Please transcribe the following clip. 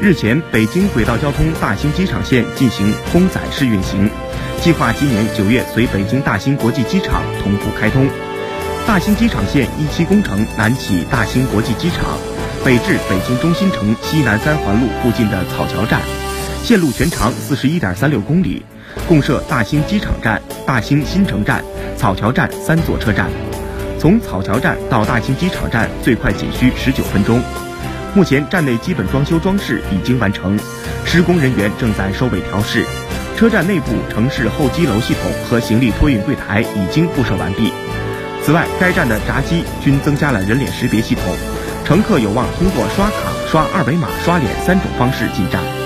日前，北京轨道交通大兴机场线进行空载试运行，计划今年九月随北京大兴国际机场同步开通。大兴机场线一期工程南起大兴国际机场，北至北京中心城西南三环路附近的草桥站，线路全长四十一点三六公里，共设大兴机场站、大兴新城站、草桥站三座车站。从草桥站到大兴机场站最快仅需十九分钟。目前站内基本装修装饰已经完成，施工人员正在收尾调试。车站内部城市候机楼系统和行李托运柜台已经布设完毕。此外，该站的闸机均增加了人脸识别系统，乘客有望通过刷卡、刷二维码、刷脸三种方式进站。